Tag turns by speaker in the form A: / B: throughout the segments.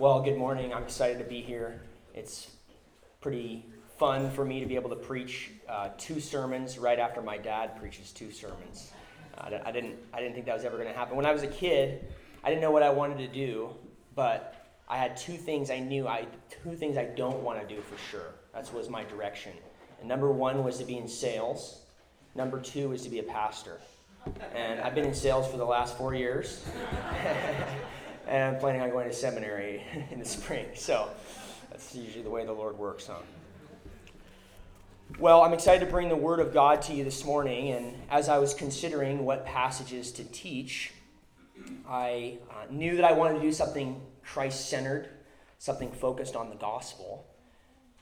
A: Well, good morning. I'm excited to be here. It's pretty fun for me to be able to preach uh, two sermons right after my dad preaches two sermons. Uh, I didn't, I didn't think that was ever going to happen. When I was a kid, I didn't know what I wanted to do, but I had two things I knew. I two things I don't want to do for sure. That was my direction. And number one was to be in sales. Number two was to be a pastor. And I've been in sales for the last four years. and I'm planning on going to seminary in the spring. So that's usually the way the Lord works, huh? Well, I'm excited to bring the Word of God to you this morning, and as I was considering what passages to teach, I uh, knew that I wanted to do something Christ centered, something focused on the gospel,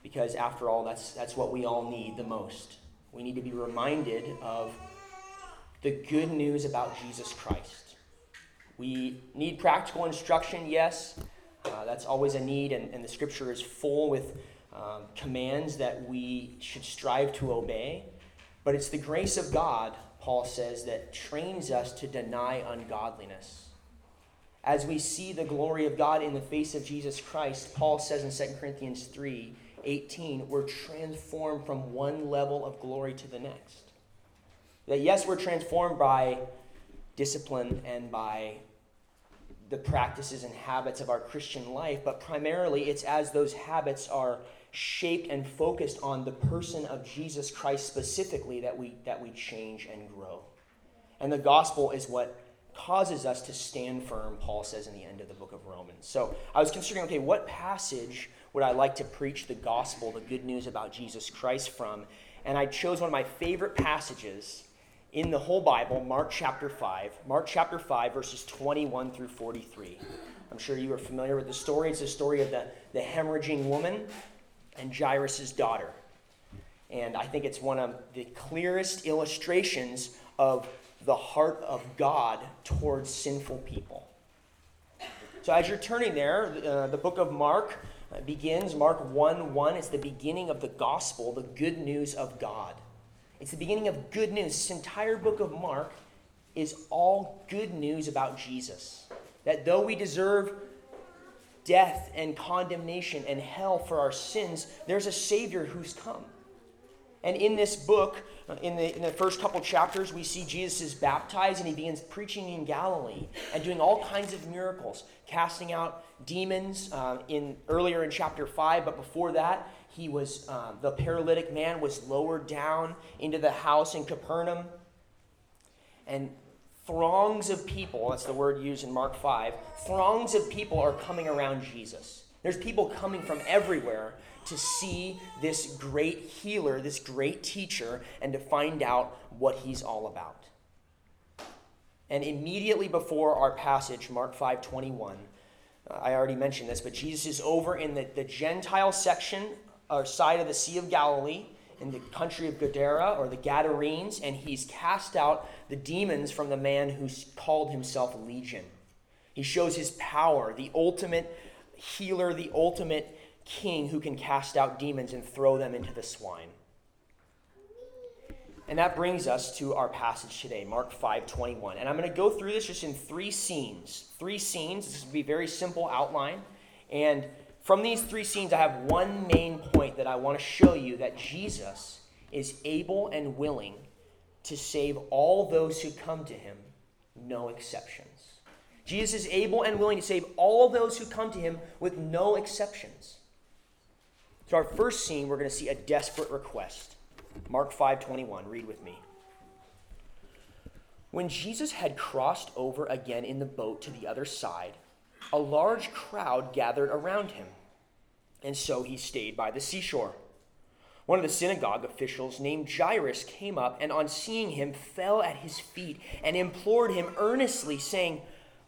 A: because after all, that's, that's what we all need the most. We need to be reminded of the good news about Jesus Christ. We need practical instruction, yes. Uh, that's always a need, and, and, the scripture is full with um, commands that we should strive to obey. But it's the grace of God, Paul says, that trains us to deny ungodliness. As we see the glory of God in the face of Jesus Christ, Paul says in 2 Corinthians 3 18, we're transformed from one level of glory to the next. That yes, we're transformed by discipline and by the practices and habits of our Christian life, but primarily it's as those habits are shaped and focused on the person of Jesus Christ specifically that we, that we change and grow. And the gospel is what causes us to stand firm, Paul says in the end of the book of Romans. So I was considering okay, what passage would I like to preach the gospel, the good news about Jesus Christ from? And I chose one of my favorite passages in the whole Bible, Mark chapter 5. Mark chapter 5, verses 21 through 43. I'm sure you are familiar with the story. It's the story of the, the hemorrhaging woman and Jairus' daughter. And I think it's one of the clearest illustrations of the heart of God towards sinful people. So, as you're turning there, uh, the book of Mark uh, begins, Mark 1 1. It's the beginning of the gospel, the good news of God. It's the beginning of good news. This entire book of Mark is all good news about Jesus. That though we deserve death and condemnation and hell for our sins, there's a Savior who's come. And in this book, in the, in the first couple chapters, we see Jesus is baptized and he begins preaching in Galilee and doing all kinds of miracles, casting out demons uh, in earlier in chapter 5, but before that, he was uh, the paralytic man was lowered down into the house in Capernaum, and throngs of people, that's the word used in Mark 5, throngs of people are coming around Jesus. There's people coming from everywhere to see this great healer, this great teacher, and to find out what he's all about. And immediately before our passage, Mark 5 21, uh, I already mentioned this, but Jesus is over in the, the Gentile section or side of the Sea of Galilee in the country of Gadara or the Gadarenes, and he's cast out the demons from the man who called himself Legion. He shows his power, the ultimate healer, the ultimate king who can cast out demons and throw them into the swine. And that brings us to our passage today, Mark 5:21. And I'm going to go through this just in three scenes. Three scenes. This will be a very simple outline. And from these three scenes, I have one main point that I want to show you that Jesus is able and willing to save all those who come to him, no exceptions. Jesus is able and willing to save all those who come to him with no exceptions. So our first scene, we're going to see a desperate request. Mark 5:21, read with me. When Jesus had crossed over again in the boat to the other side, a large crowd gathered around him, and so he stayed by the seashore. One of the synagogue officials named Jairus came up and, on seeing him, fell at his feet and implored him earnestly, saying,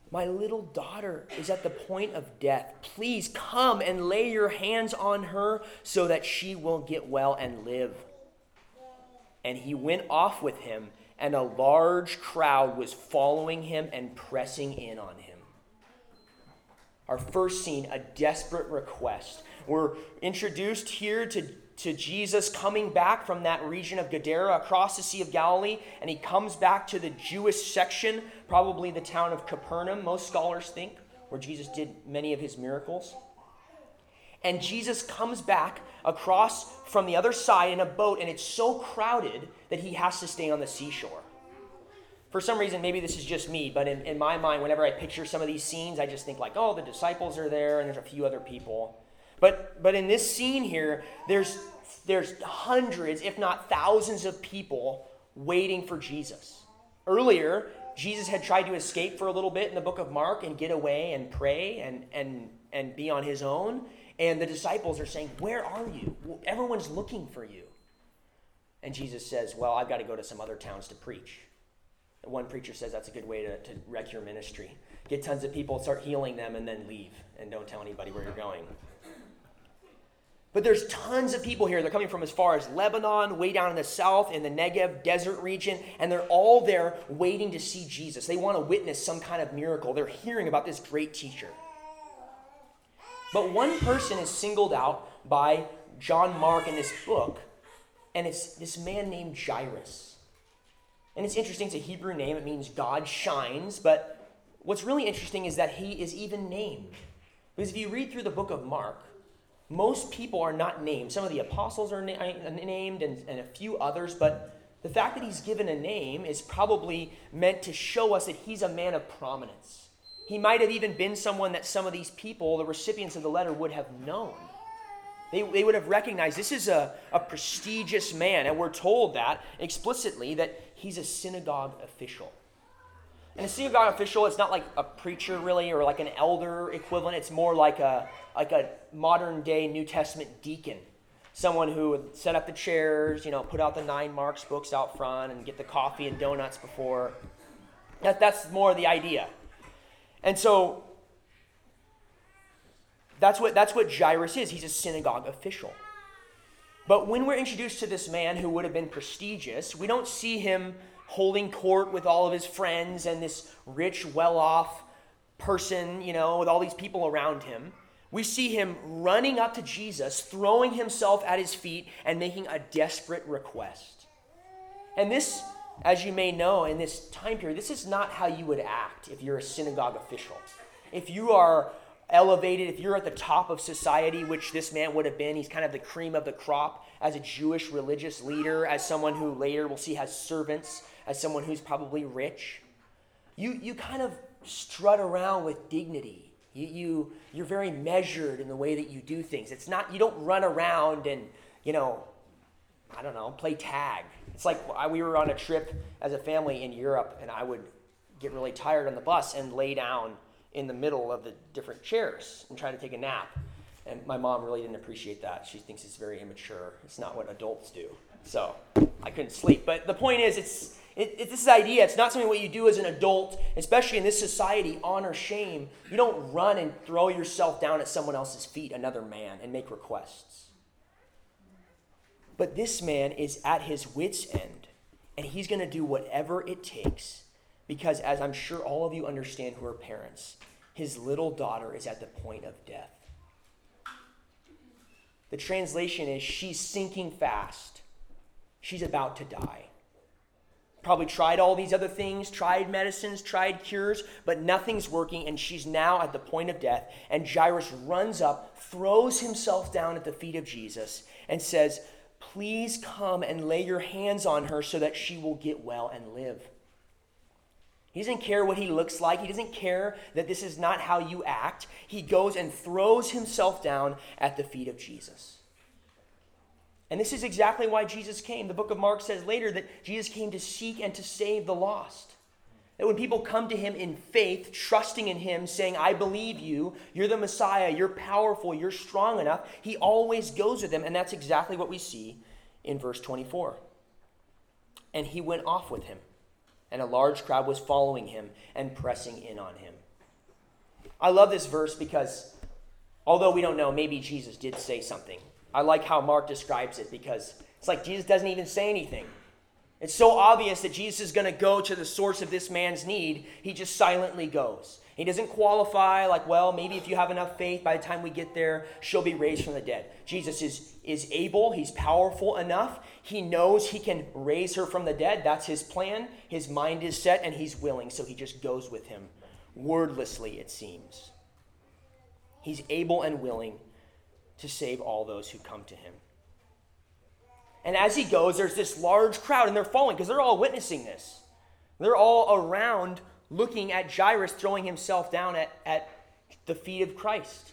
A: My little daughter is at the point of death. Please come and lay your hands on her so that she will get well and live. And he went off with him, and a large crowd was following him and pressing in on him. Our first scene, a desperate request. We're introduced here to, to Jesus coming back from that region of Gadara across the Sea of Galilee, and he comes back to the Jewish section, probably the town of Capernaum, most scholars think, where Jesus did many of his miracles. And Jesus comes back across from the other side in a boat, and it's so crowded that he has to stay on the seashore. For some reason, maybe this is just me, but in, in my mind, whenever I picture some of these scenes, I just think like, oh, the disciples are there, and there's a few other people. But but in this scene here, there's there's hundreds, if not thousands, of people waiting for Jesus. Earlier, Jesus had tried to escape for a little bit in the book of Mark and get away and pray and and and be on his own. And the disciples are saying, Where are you? Everyone's looking for you. And Jesus says, Well, I've got to go to some other towns to preach. And one preacher says that's a good way to, to wreck your ministry. Get tons of people, start healing them, and then leave. And don't tell anybody where you're going. But there's tons of people here. They're coming from as far as Lebanon, way down in the south, in the Negev desert region, and they're all there waiting to see Jesus. They want to witness some kind of miracle. They're hearing about this great teacher. But one person is singled out by John Mark in this book, and it's this man named Jairus. And it's interesting, it's a Hebrew name, it means God shines, but what's really interesting is that he is even named. Because if you read through the book of Mark, most people are not named. Some of the apostles are na- uh, named and, and a few others, but the fact that he's given a name is probably meant to show us that he's a man of prominence. He might have even been someone that some of these people, the recipients of the letter, would have known. They, they would have recognized this is a, a prestigious man, and we're told that explicitly that he's a synagogue official. And a synagogue official, it's not like a preacher really or like an elder equivalent. It's more like a, like a modern day New Testament deacon. Someone who would set up the chairs, you know, put out the nine marks books out front and get the coffee and donuts before. That, that's more the idea. And so that's what, that's what Jairus is. He's a synagogue official. But when we're introduced to this man who would have been prestigious, we don't see him holding court with all of his friends and this rich, well off person, you know, with all these people around him. We see him running up to Jesus, throwing himself at his feet, and making a desperate request. And this as you may know, in this time period, this is not how you would act if you're a synagogue official. If you are elevated, if you're at the top of society, which this man would have been, he's kind of the cream of the crop as a Jewish religious leader, as someone who later we'll see has servants, as someone who's probably rich. You, you kind of strut around with dignity. You, you, you're very measured in the way that you do things. It's not, you don't run around and, you know, I don't know, play tag. It's like we were on a trip as a family in Europe, and I would get really tired on the bus and lay down in the middle of the different chairs and try to take a nap. And my mom really didn't appreciate that. She thinks it's very immature. It's not what adults do. So I couldn't sleep. But the point is, it's it, it, this idea. It's not something what you do as an adult, especially in this society, honor, shame. You don't run and throw yourself down at someone else's feet, another man, and make requests. But this man is at his wits' end, and he's going to do whatever it takes because, as I'm sure all of you understand who are parents, his little daughter is at the point of death. The translation is she's sinking fast. She's about to die. Probably tried all these other things, tried medicines, tried cures, but nothing's working, and she's now at the point of death. And Jairus runs up, throws himself down at the feet of Jesus, and says, Please come and lay your hands on her so that she will get well and live. He doesn't care what he looks like. He doesn't care that this is not how you act. He goes and throws himself down at the feet of Jesus. And this is exactly why Jesus came. The book of Mark says later that Jesus came to seek and to save the lost. That when people come to him in faith, trusting in him, saying, I believe you, you're the Messiah, you're powerful, you're strong enough, he always goes with them. And that's exactly what we see in verse 24. And he went off with him, and a large crowd was following him and pressing in on him. I love this verse because although we don't know, maybe Jesus did say something. I like how Mark describes it because it's like Jesus doesn't even say anything. It's so obvious that Jesus is going to go to the source of this man's need. He just silently goes. He doesn't qualify, like, well, maybe if you have enough faith, by the time we get there, she'll be raised from the dead. Jesus is, is able, he's powerful enough. He knows he can raise her from the dead. That's his plan. His mind is set, and he's willing, so he just goes with him, wordlessly, it seems. He's able and willing to save all those who come to him. And as he goes, there's this large crowd, and they're following because they're all witnessing this. They're all around looking at Jairus throwing himself down at, at the feet of Christ.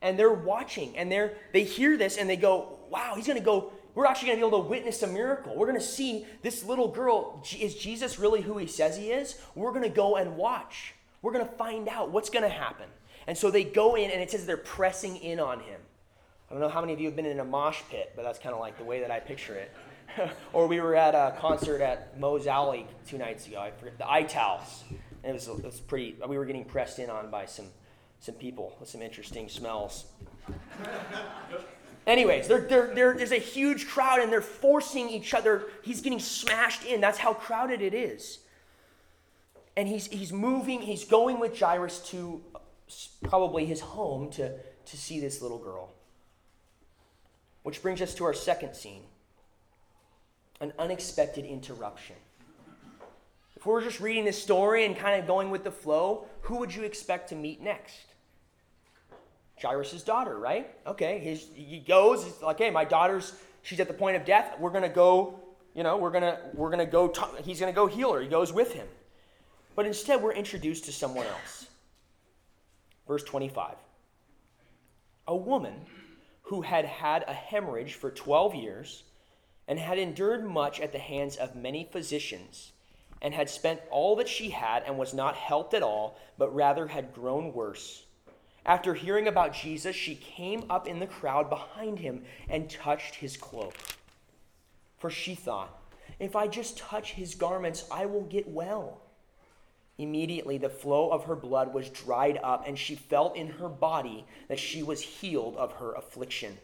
A: And they're watching, and they're, they hear this, and they go, Wow, he's going to go. We're actually going to be able to witness a miracle. We're going to see this little girl. Is Jesus really who he says he is? We're going to go and watch. We're going to find out what's going to happen. And so they go in, and it says they're pressing in on him. I don't know how many of you have been in a mosh pit, but that's kind of like the way that I picture it. or we were at a concert at Moe's Alley two nights ago. I forget the Itals. It was, it was pretty. We were getting pressed in on by some some people with some interesting smells. Anyways, they're, they're, they're, there's a huge crowd and they're forcing each other. He's getting smashed in. That's how crowded it is. And he's, he's moving, he's going with Jairus to uh, probably his home to, to see this little girl. Which brings us to our second scene an unexpected interruption. If we were just reading this story and kind of going with the flow, who would you expect to meet next? Jairus' daughter, right? Okay, his, he goes, it's like, hey, my daughter's, she's at the point of death. We're going to go, you know, we're going to, we're going to go, he's going to go heal her. He goes with him. But instead, we're introduced to someone else. Verse 25. A woman who had had a hemorrhage for 12 years and had endured much at the hands of many physicians and had spent all that she had and was not helped at all, but rather had grown worse. After hearing about Jesus, she came up in the crowd behind him and touched his cloak. For she thought, if I just touch his garments, I will get well. Immediately, the flow of her blood was dried up, and she felt in her body that she was healed of her affliction.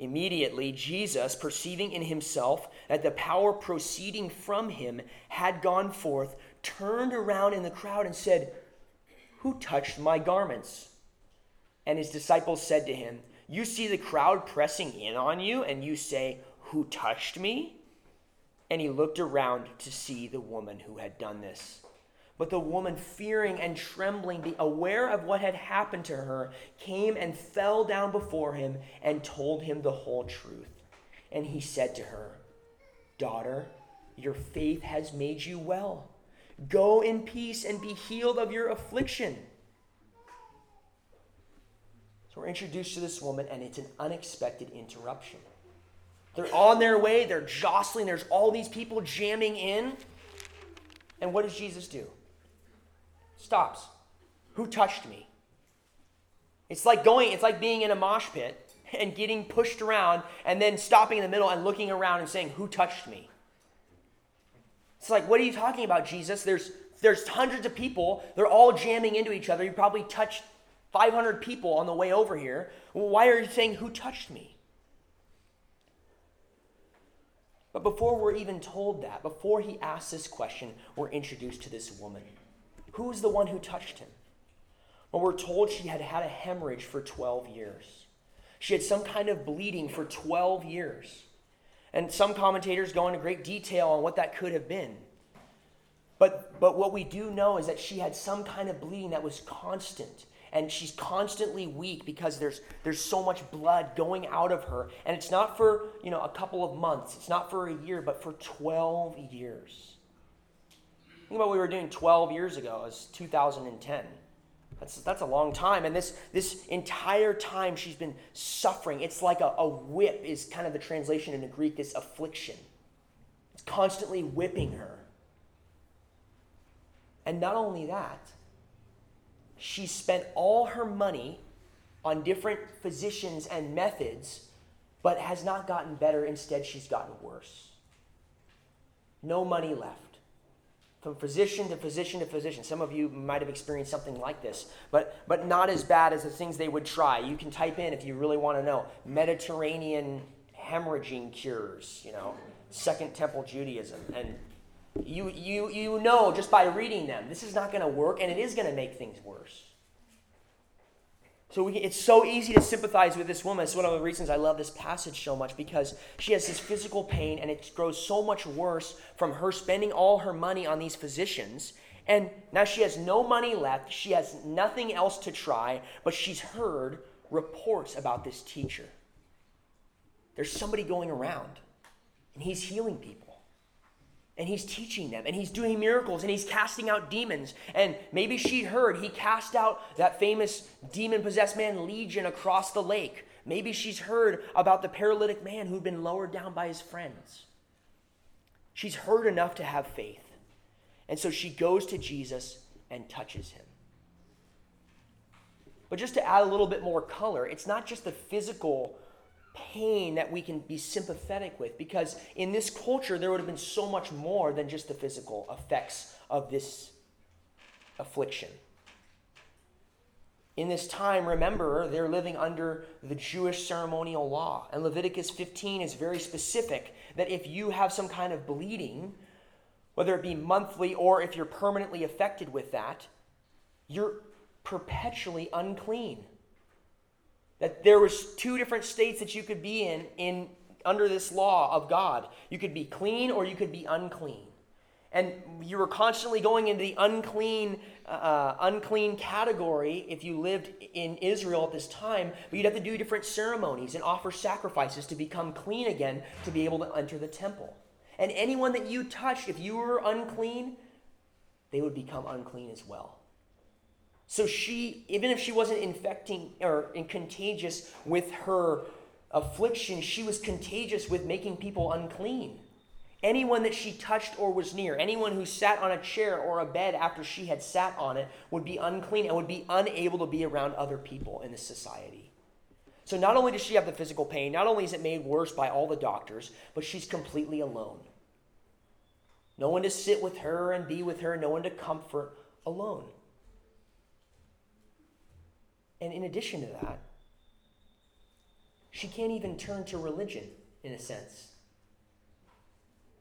A: Immediately, Jesus, perceiving in himself that the power proceeding from him had gone forth, turned around in the crowd and said, Who touched my garments? And his disciples said to him, You see the crowd pressing in on you, and you say, Who touched me? And he looked around to see the woman who had done this. But the woman, fearing and trembling, be aware of what had happened to her, came and fell down before him and told him the whole truth. And he said to her, Daughter, your faith has made you well. Go in peace and be healed of your affliction. So we're introduced to this woman, and it's an unexpected interruption. They're on their way, they're jostling, there's all these people jamming in. And what does Jesus do? Stops. Who touched me? It's like going, it's like being in a mosh pit and getting pushed around and then stopping in the middle and looking around and saying, Who touched me? It's like, what are you talking about, Jesus? There's there's hundreds of people, they're all jamming into each other. You probably touched 500 people on the way over here. Why are you saying, Who touched me? But before we're even told that, before he asks this question, we're introduced to this woman. Who is the one who touched him? Well, we're told she had had a hemorrhage for 12 years. She had some kind of bleeding for 12 years. And some commentators go into great detail on what that could have been. But, but what we do know is that she had some kind of bleeding that was constant. And she's constantly weak because there's, there's so much blood going out of her. And it's not for you know, a couple of months, it's not for a year, but for 12 years. Think about what we were doing 12 years ago. It's 2010. That's, that's a long time. And this, this entire time she's been suffering. It's like a, a whip, is kind of the translation in the Greek, this affliction. It's constantly whipping her. And not only that, she spent all her money on different physicians and methods, but has not gotten better. Instead, she's gotten worse. No money left from physician to physician to physician. Some of you might have experienced something like this, but, but not as bad as the things they would try. You can type in if you really want to know Mediterranean hemorrhaging cures, you know, Second Temple Judaism. And you, you, you know just by reading them, this is not going to work and it is going to make things worse. So we, it's so easy to sympathize with this woman. It's one of the reasons I love this passage so much because she has this physical pain and it grows so much worse from her spending all her money on these physicians And now she has no money left. She has nothing else to try, but she's heard reports about this teacher. There's somebody going around, and he's healing people. And he's teaching them, and he's doing miracles, and he's casting out demons. And maybe she heard he cast out that famous demon possessed man, Legion, across the lake. Maybe she's heard about the paralytic man who'd been lowered down by his friends. She's heard enough to have faith. And so she goes to Jesus and touches him. But just to add a little bit more color, it's not just the physical pain that we can be sympathetic with, because in this culture, there would have been so much more than just the physical effects of this affliction. In this time, remember, they're living under the Jewish ceremonial law. And Leviticus 15 is very specific that if you have some kind of bleeding, whether it be monthly or if you're permanently affected with that, you're perpetually unclean. That there was two different states that you could be in in under this law of God. You could be clean or you could be unclean. And you were constantly going into the unclean, uh, unclean category if you lived in Israel at this time. But you'd have to do different ceremonies and offer sacrifices to become clean again to be able to enter the temple. And anyone that you touched, if you were unclean, they would become unclean as well. So she, even if she wasn't infecting or contagious with her affliction, she was contagious with making people unclean. Anyone that she touched or was near, anyone who sat on a chair or a bed after she had sat on it, would be unclean and would be unable to be around other people in this society. So not only does she have the physical pain, not only is it made worse by all the doctors, but she's completely alone. No one to sit with her and be with her, no one to comfort, alone. And in addition to that, she can't even turn to religion, in a sense.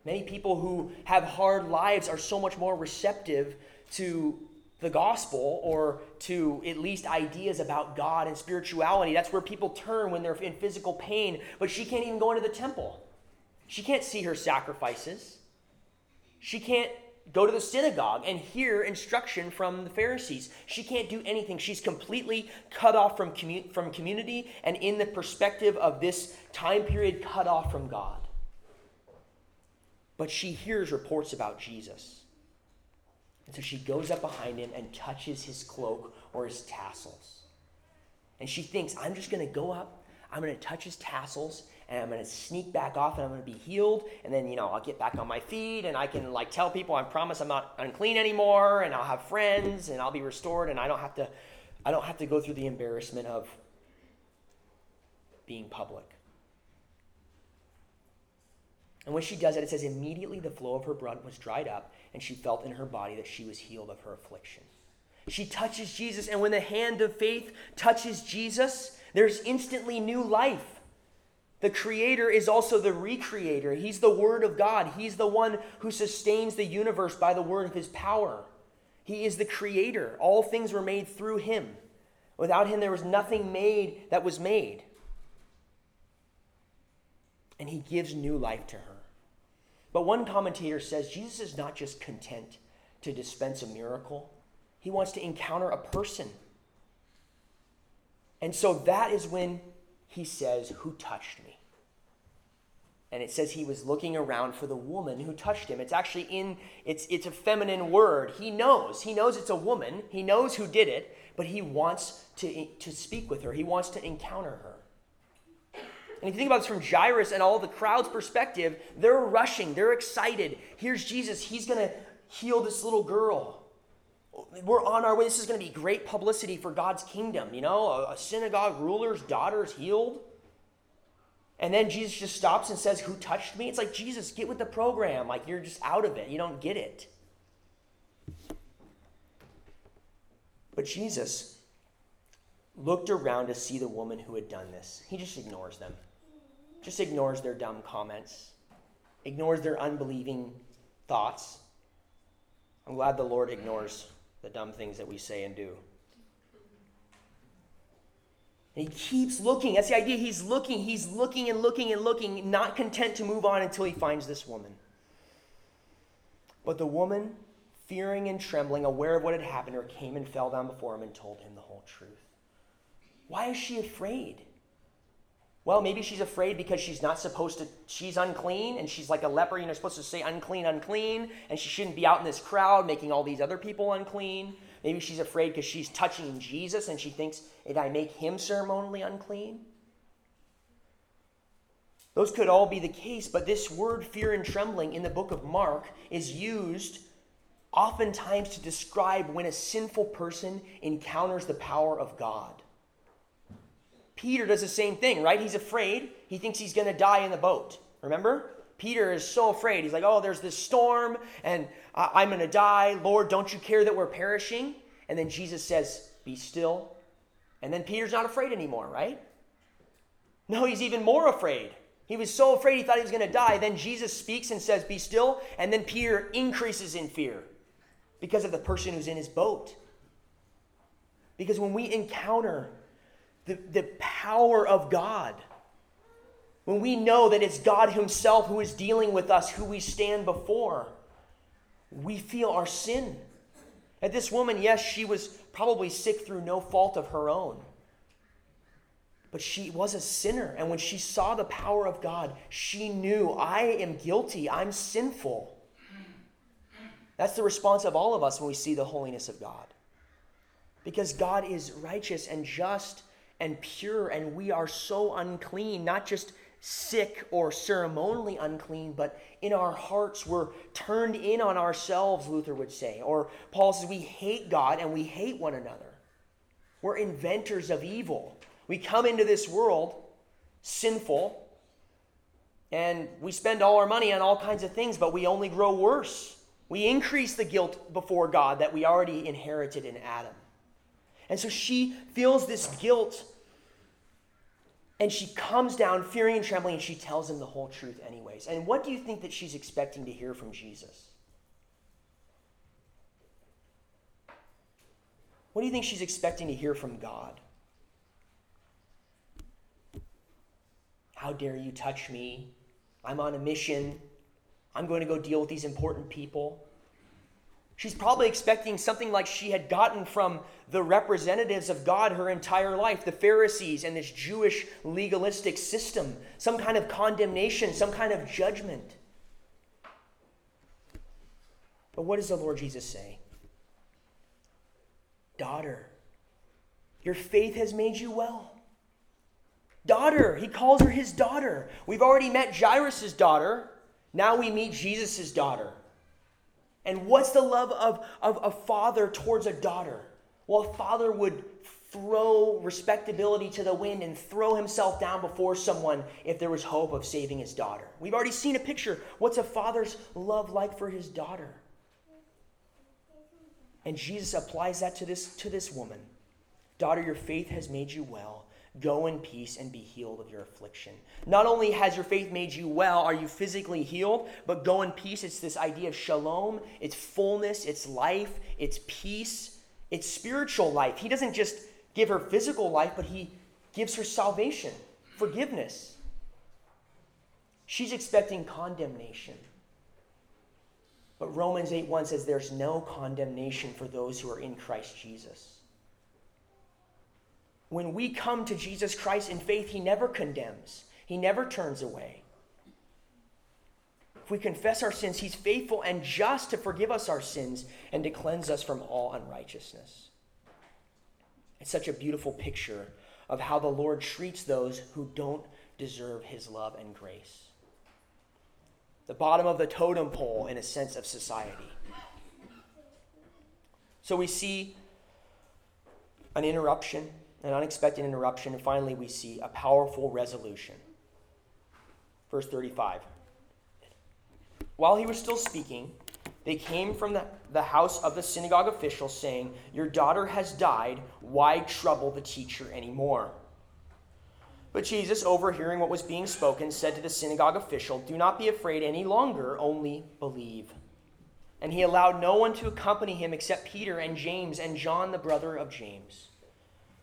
A: Many people who have hard lives are so much more receptive to the gospel or to at least ideas about God and spirituality. That's where people turn when they're in physical pain, but she can't even go into the temple. She can't see her sacrifices. She can't go to the synagogue and hear instruction from the Pharisees. She can't do anything. She's completely cut off from, commu- from community and, in the perspective of this time period, cut off from God. But she hears reports about Jesus. And so she goes up behind him and touches his cloak or his tassels. And she thinks, I'm just going to go up, I'm going to touch his tassels, and I'm going to sneak back off and I'm going to be healed. And then, you know, I'll get back on my feet and I can, like, tell people, I promise I'm not unclean anymore, and I'll have friends and I'll be restored, and I don't have to. I don't have to go through the embarrassment of being public. And when she does it, it says, immediately the flow of her blood was dried up, and she felt in her body that she was healed of her affliction. She touches Jesus, and when the hand of faith touches Jesus, there's instantly new life. The Creator is also the Recreator. He's the Word of God. He's the one who sustains the universe by the word of His power. He is the Creator. All things were made through Him. Without Him, there was nothing made that was made. And He gives new life to her. But one commentator says Jesus is not just content to dispense a miracle, he wants to encounter a person. And so that is when he says, Who touched me? And it says he was looking around for the woman who touched him. It's actually in, it's, it's a feminine word. He knows. He knows it's a woman. He knows who did it, but he wants to, to speak with her. He wants to encounter her. And if you think about this from Jairus and all the crowd's perspective, they're rushing, they're excited. Here's Jesus, he's going to heal this little girl. We're on our way. This is going to be great publicity for God's kingdom. You know, a, a synagogue ruler's daughter's healed. And then Jesus just stops and says, Who touched me? It's like, Jesus, get with the program. Like, you're just out of it. You don't get it. But Jesus looked around to see the woman who had done this. He just ignores them just ignores their dumb comments, ignores their unbelieving thoughts. I'm glad the Lord ignores the dumb things that we say and do. And he keeps looking. That's the idea. He's looking, he's looking and looking and looking, not content to move on until he finds this woman. But the woman fearing and trembling, aware of what had happened to her, came and fell down before him and told him the whole truth. Why is she afraid? Well, maybe she's afraid because she's not supposed to, she's unclean and she's like a leper. You know, supposed to say unclean, unclean, and she shouldn't be out in this crowd making all these other people unclean. Maybe she's afraid because she's touching Jesus and she thinks, did I make him ceremonially unclean? Those could all be the case, but this word fear and trembling in the book of Mark is used oftentimes to describe when a sinful person encounters the power of God. Peter does the same thing, right? He's afraid. He thinks he's going to die in the boat. Remember? Peter is so afraid. He's like, oh, there's this storm and I'm going to die. Lord, don't you care that we're perishing? And then Jesus says, be still. And then Peter's not afraid anymore, right? No, he's even more afraid. He was so afraid he thought he was going to die. Then Jesus speaks and says, Be still. And then Peter increases in fear because of the person who's in his boat. Because when we encounter the, the power of God. When we know that it's God Himself who is dealing with us, who we stand before, we feel our sin. And this woman, yes, she was probably sick through no fault of her own. But she was a sinner. And when she saw the power of God, she knew, I am guilty. I'm sinful. That's the response of all of us when we see the holiness of God. Because God is righteous and just and pure, and we are so unclean, not just sick or ceremonially unclean, but in our hearts we're turned in on ourselves, Luther would say. Or Paul says we hate God and we hate one another. We're inventors of evil. We come into this world sinful and we spend all our money on all kinds of things, but we only grow worse. We increase the guilt before God that we already inherited in Adam. And so she feels this guilt and she comes down fearing and trembling and she tells him the whole truth, anyways. And what do you think that she's expecting to hear from Jesus? What do you think she's expecting to hear from God? How dare you touch me? I'm on a mission. I'm going to go deal with these important people. She's probably expecting something like she had gotten from the representatives of God her entire life, the Pharisees and this Jewish legalistic system, some kind of condemnation, some kind of judgment. But what does the Lord Jesus say? Daughter, your faith has made you well. Daughter, he calls her his daughter. We've already met Jairus' daughter. Now we meet Jesus' daughter. And what's the love of, of a father towards a daughter? Well, a father would throw respectability to the wind and throw himself down before someone if there was hope of saving his daughter. We've already seen a picture. What's a father's love like for his daughter? And Jesus applies that to this, to this woman. Daughter, your faith has made you well. Go in peace and be healed of your affliction. Not only has your faith made you well, are you physically healed, but go in peace. It's this idea of shalom, it's fullness, it's life, it's peace, it's spiritual life. He doesn't just give her physical life, but he gives her salvation, forgiveness. She's expecting condemnation. But Romans 8 1 says there's no condemnation for those who are in Christ Jesus. When we come to Jesus Christ in faith, He never condemns, He never turns away. If we confess our sins, He's faithful and just to forgive us our sins and to cleanse us from all unrighteousness. It's such a beautiful picture of how the Lord treats those who don't deserve His love and grace. The bottom of the totem pole, in a sense, of society. So we see an interruption an unexpected interruption, and finally we see a powerful resolution. Verse 35. While he was still speaking, they came from the, the house of the synagogue official, saying, Your daughter has died. Why trouble the teacher anymore? But Jesus, overhearing what was being spoken, said to the synagogue official, Do not be afraid any longer, only believe. And he allowed no one to accompany him except Peter and James and John, the brother of James.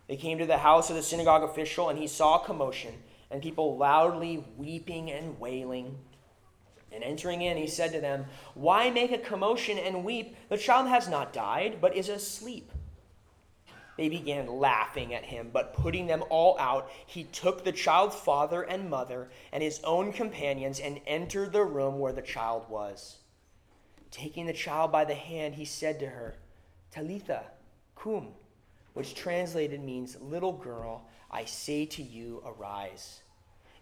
A: They came to the house of the synagogue official, and he saw commotion and people loudly weeping and wailing. And entering in, he said to them, Why make a commotion and weep? The child has not died, but is asleep. They began laughing at him, but putting them all out, he took the child's father and mother and his own companions and entered the room where the child was. Taking the child by the hand, he said to her, Talitha, cum, which translated means, Little girl, I say to you, arise.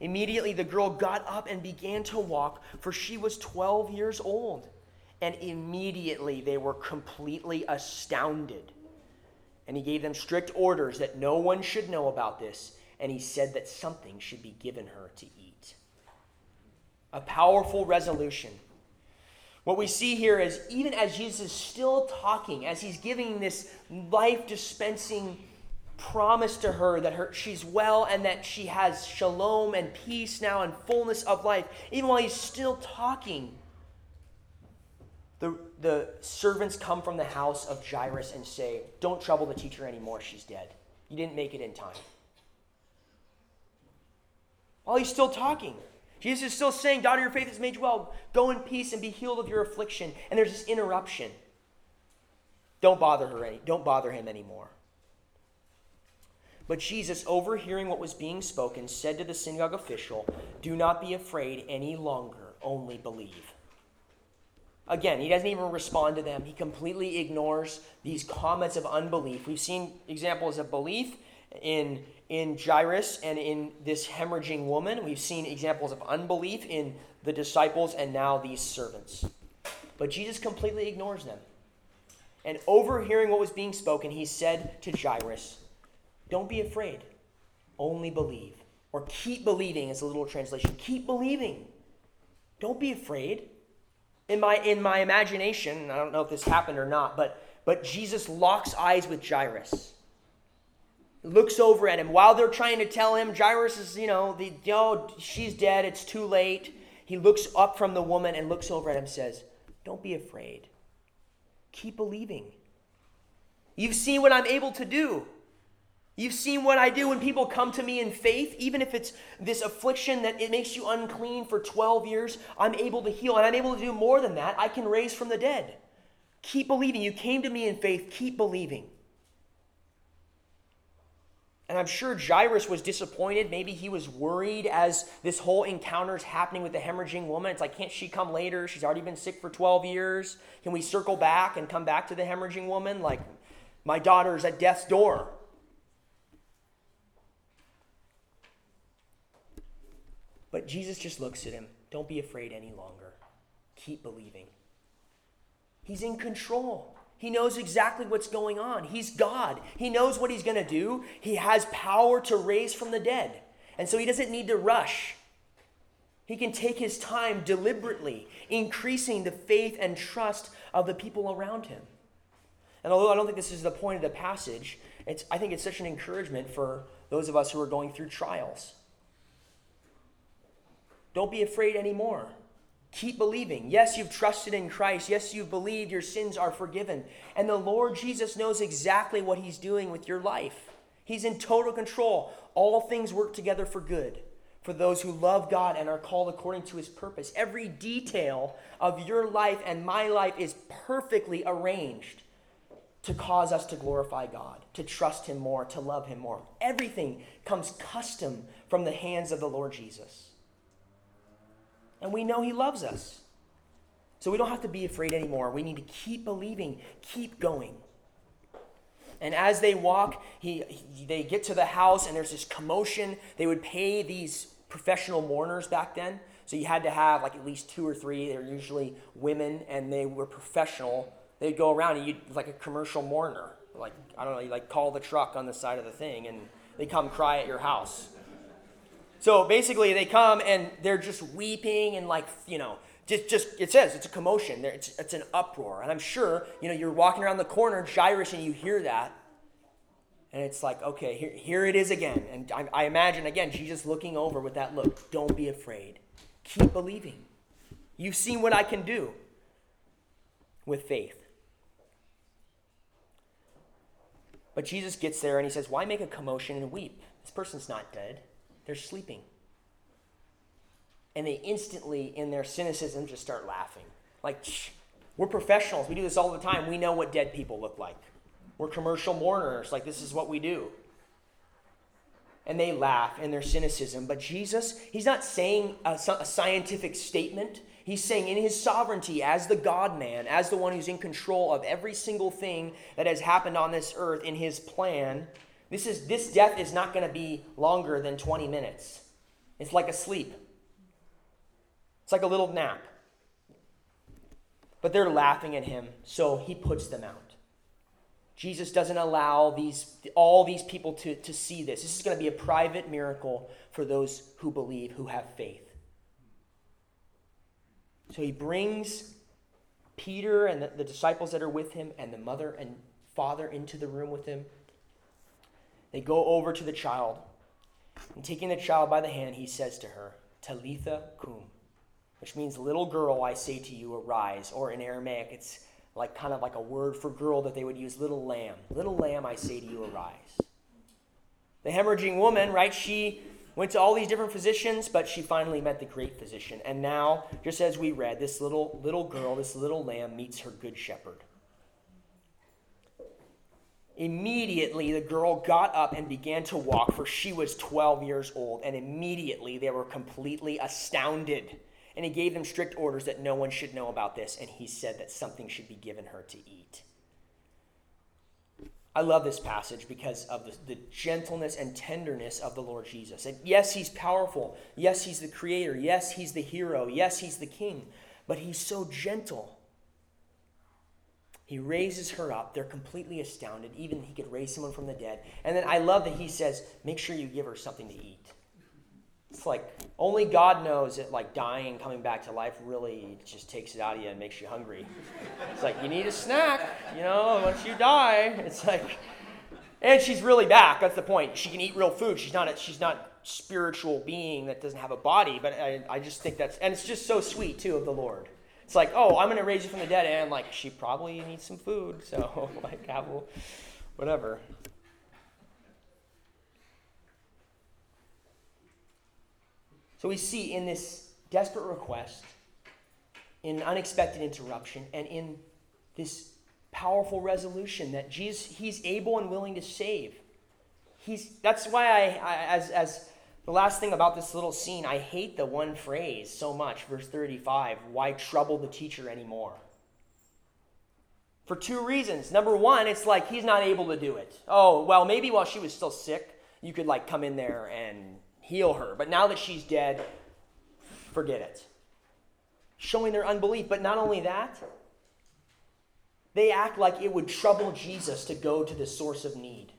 A: Immediately the girl got up and began to walk, for she was 12 years old. And immediately they were completely astounded. And he gave them strict orders that no one should know about this, and he said that something should be given her to eat. A powerful resolution. What we see here is even as Jesus is still talking, as he's giving this life dispensing promise to her that her, she's well and that she has shalom and peace now and fullness of life, even while he's still talking, the, the servants come from the house of Jairus and say, Don't trouble the teacher anymore, she's dead. You didn't make it in time. While he's still talking, Jesus is still saying, Daughter, your faith has made you well. Go in peace and be healed of your affliction. And there's this interruption. Don't bother her any, don't bother him anymore. But Jesus, overhearing what was being spoken, said to the synagogue official, Do not be afraid any longer, only believe. Again, he doesn't even respond to them. He completely ignores these comments of unbelief. We've seen examples of belief in, in Jairus and in this hemorrhaging woman. We've seen examples of unbelief in the disciples and now these servants. But Jesus completely ignores them. And overhearing what was being spoken, he said to Jairus, don't be afraid. Only believe. Or keep believing is a little translation. Keep believing. Don't be afraid. In my in my imagination, I don't know if this happened or not, but but Jesus locks eyes with Jairus. Looks over at him while they're trying to tell him Jairus is, you know, the yo, know, she's dead, it's too late. He looks up from the woman and looks over at him says, Don't be afraid. Keep believing. You've seen what I'm able to do. You've seen what I do when people come to me in faith, even if it's this affliction that it makes you unclean for 12 years, I'm able to heal. And I'm able to do more than that. I can raise from the dead. Keep believing. You came to me in faith, keep believing. And I'm sure Jairus was disappointed. Maybe he was worried as this whole encounter is happening with the hemorrhaging woman. It's like, can't she come later? She's already been sick for 12 years. Can we circle back and come back to the hemorrhaging woman? Like, my daughter's at death's door. But Jesus just looks at him. Don't be afraid any longer. Keep believing. He's in control. He knows exactly what's going on. He's God. He knows what he's going to do. He has power to raise from the dead. And so he doesn't need to rush. He can take his time deliberately, increasing the faith and trust of the people around him. And although I don't think this is the point of the passage, it's, I think it's such an encouragement for those of us who are going through trials. Don't be afraid anymore. Keep believing. Yes, you've trusted in Christ. Yes, you've believed your sins are forgiven. And the Lord Jesus knows exactly what He's doing with your life. He's in total control. All things work together for good for those who love God and are called according to His purpose. Every detail of your life and my life is perfectly arranged to cause us to glorify God, to trust Him more, to love Him more. Everything comes custom from the hands of the Lord Jesus and we know He loves us. So we don't have to be afraid anymore. We need to keep believing, keep going. And as they walk, he, he, they get to the house, and there's this commotion. They would pay these professional mourners back then. So you had to have like at least two or three. They were usually women, and they were professional. They'd go around and you'd like a commercial mourner. Like I don't know, you like call the truck on the side of the thing, and they come cry at your house. So basically, they come and they're just weeping and like, you know, just, just it says it's a commotion. It's, it's an uproar. And I'm sure, you know, you're walking around the corner, Jairus, and you hear that. And it's like, okay, here, here it is again. And I, I imagine, again, Jesus looking over with that look. Don't be afraid. Keep believing. You've seen what I can do with faith. But Jesus gets there and he says, Why make a commotion and weep? This person's not dead. They're sleeping. and they instantly, in their cynicism, just start laughing. Like, we're professionals. We do this all the time. We know what dead people look like. We're commercial mourners. Like, this is what we do. And they laugh in their cynicism. But Jesus, he's not saying a, a scientific statement. He's saying, in his sovereignty, as the God man, as the one who's in control of every single thing that has happened on this earth, in his plan, this, is, this death is not going to be longer than 20 minutes. It's like a sleep, it's like a little nap. But they're laughing at him, so he puts them out. Jesus doesn't allow these, all these people to, to see this. This is going to be a private miracle for those who believe, who have faith. So he brings Peter and the, the disciples that are with him and the mother and father into the room with him. They go over to the child. And taking the child by the hand, he says to her, Talitha cum, which means, little girl, I say to you, arise. Or in Aramaic, it's like kind of like a word for girl that they would use little lamb. Little lamb, I say to you, arise. The hemorrhaging woman, right? She went to all these different physicians, but she finally met the great physician. And now, just as we read, this little little girl, this little lamb meets her good shepherd. Immediately, the girl got up and began to walk, for she was 12 years old. And immediately, they were completely astounded and he gave them strict orders that no one should know about this, and he said that something should be given her to eat. I love this passage because of the, the, gentleness and tenderness of the Lord Jesus. And yes, he's powerful. Yes, he's the creator. Yes, he's the hero. Yes, he's the king. But he's so gentle. He raises her up. They're completely astounded. Even he could raise someone from the dead. And then I love that he says, Make sure you give her something to eat. It's like only God knows that like dying and coming back to life really just takes it out of you and makes you hungry. It's like you need a snack, you know, once you die. It's like and she's really back. That's the point. She can eat real food. She's not a, she's not spiritual being that doesn't have a body, but I, I just think that's and it's just so sweet too of the Lord. It's like, oh, I'm gonna raise you from the dead, and like she probably needs some food, so like have whatever. So we see in this desperate request, in unexpected interruption, and in this powerful resolution that Jesus, he's able and willing to save. He's, that's why I, I as, as the last thing about this little scene, I hate the one phrase so much, verse 35 why trouble the teacher anymore? For two reasons. Number one, it's like he's not able to do it. Oh, well, maybe while she was still sick, you could like come in there and heal her. But now that she's dead, forget it. Showing their unbelief. But not only that, they act like it would trouble Jesus to go to the source of need.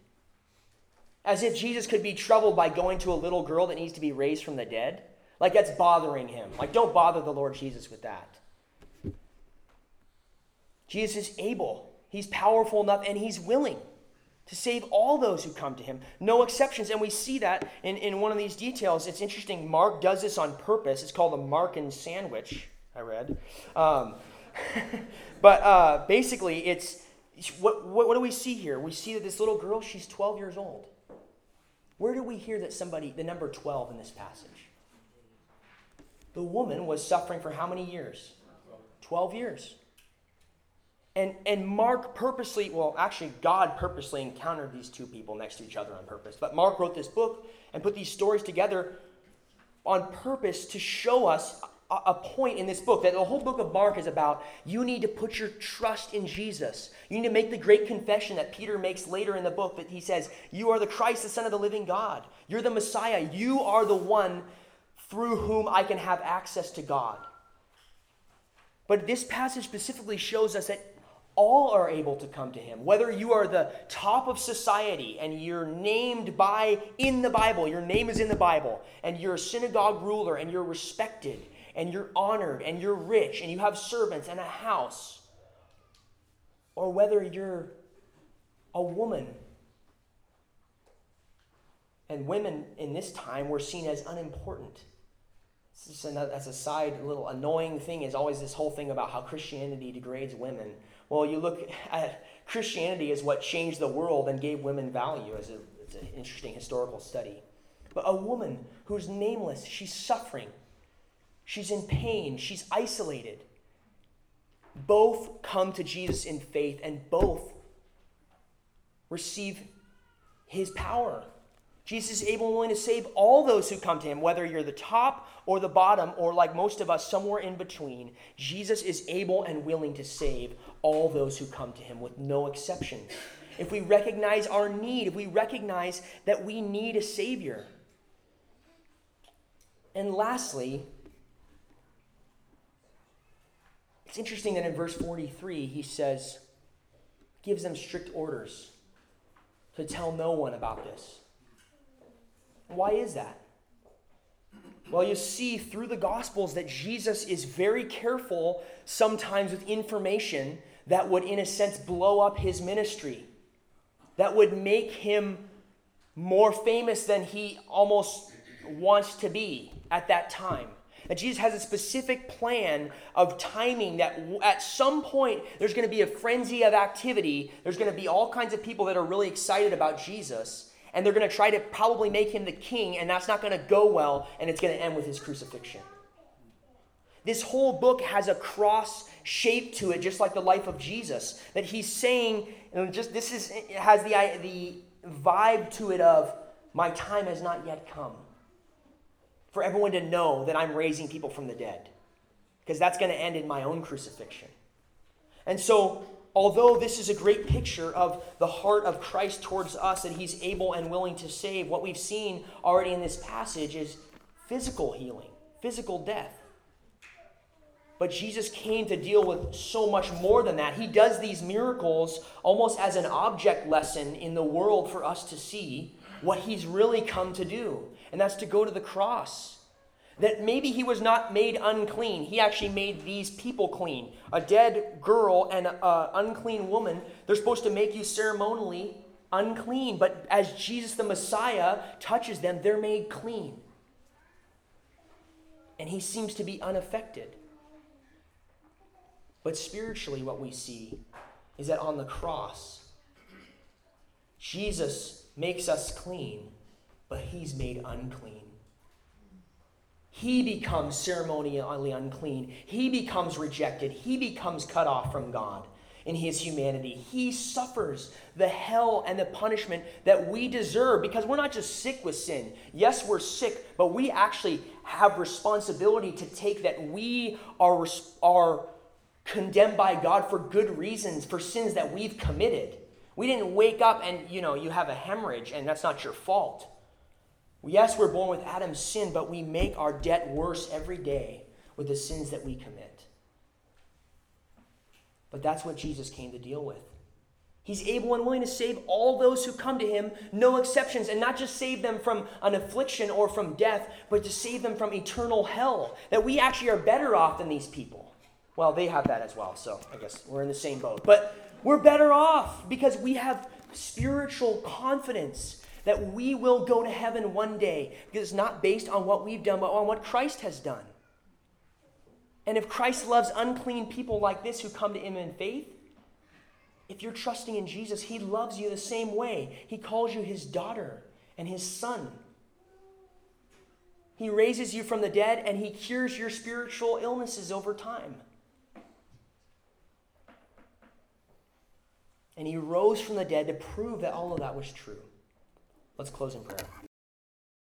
A: As if Jesus could be troubled by going to a little girl that needs to be raised from the dead. Like that's bothering him. Like, don't bother the Lord Jesus with that. Jesus is able, he's powerful enough, and he's willing to save all those who come to him, no exceptions. And we see that in, in one of these details. It's interesting. Mark does this on purpose. It's called a Markan sandwich, I read. Um, but uh, basically, it's what, what, what do we see here? We see that this little girl, she's 12 years old. Where do we hear that somebody, the number 12 in this passage? The woman was suffering for how many years? 12 years. And, and Mark purposely, well, actually, God purposely encountered these two people next to each other on purpose. But Mark wrote this book and put these stories together on purpose to show us a, point in this book that the whole book of Mark is about you need to put your trust in Jesus. You need to make the great confession that Peter makes later in the book that he says, You are the Christ, the Son of the living God. You're the Messiah. You are the one through whom I can have access to God. But this passage specifically shows us that all are able to come to him. Whether you are the top of society and you're named by in the Bible, your name is in the Bible, and you're a synagogue ruler and you're respected and you're honored and you're rich and you have servants and a house, or whether you're a woman. And women in this time were seen as unimportant. As a side little annoying thing is always this whole thing about how Christianity degrades women. Well, you look at Christianity is what changed the world and gave women value as a, it's an interesting historical study. But a woman who's nameless, she's suffering. She's in pain, she's isolated. Both come to Jesus in faith, and both receive his power. Jesus is able and willing to save all those who come to him, whether you're the top or the bottom, or like most of us, somewhere in between. Jesus is able and willing to save all those who come to him with no exception. If we recognize our need, if we recognize that we need a Savior. And lastly, it's interesting that in verse 43, he says, gives them strict orders to tell no one about this. Why is that? Well, you see through the Gospels that Jesus is very careful sometimes with information that would, in a sense, blow up his ministry, that would make him more famous than he almost wants to be at that time. Jesus has a specific plan of timing that at some point there's going to be a frenzy of activity. There's going to be all kinds of people that are really excited about Jesus and they're going to try to probably make him the king, and that's not going to go well, and it's going to end with his crucifixion. This whole book has a cross shape to it, just like the life of Jesus. That he's saying, and just this is has the the vibe to it of my time has not yet come. For everyone to know that I'm raising people from the dead, because that's going to end in my own crucifixion. And so although this is a great picture of the heart of Christ towards us, that he's able and willing to save, what we've seen already in this passage is physical healing, physical death. But Jesus came to deal with so much more than that. He does these miracles almost as an object lesson in the world for us to see what he's really come to do, and that's to go to the cross that maybe he was not made unclean. He actually made these people clean. A dead girl and an unclean woman, they're supposed to make you ceremonially unclean. But as Jesus the Messiah touches them, they're made clean. And he seems to be unaffected. But spiritually, what we see is that on the cross, Jesus makes us clean, but he's made unclean he becomes ceremonially unclean. He becomes rejected. He becomes cut off from God in his humanity. He suffers the hell and the punishment that we deserve because we're not just sick with sin. Yes, we're sick, but we actually have responsibility to take that we are, are condemned by God for good reasons, for sins that we've committed. We didn't wake up and, you know, you have a hemorrhage and that's not your fault. Yes, we're born with Adam's sin, but we make our debt worse every day with the sins that we commit. But that's what Jesus came to deal with. He's able and willing to save all those who come to him, no exceptions, and not just save them from an affliction or from death, but to save them from eternal hell. That we actually are better off than these people. Well, they have that as well, so I guess we're in the same boat. But we're better off because we have spiritual confidence that we will go to heaven one day because it's not based on what we've done, but on what Christ has done. And if Christ loves unclean people like this who come to him in faith, if you're trusting in Jesus, he loves you the same way. He calls you his daughter and his son. He raises you from the dead and he cures your spiritual illnesses over time. And he rose from the dead to prove that all of that was true. Let's close in prayer.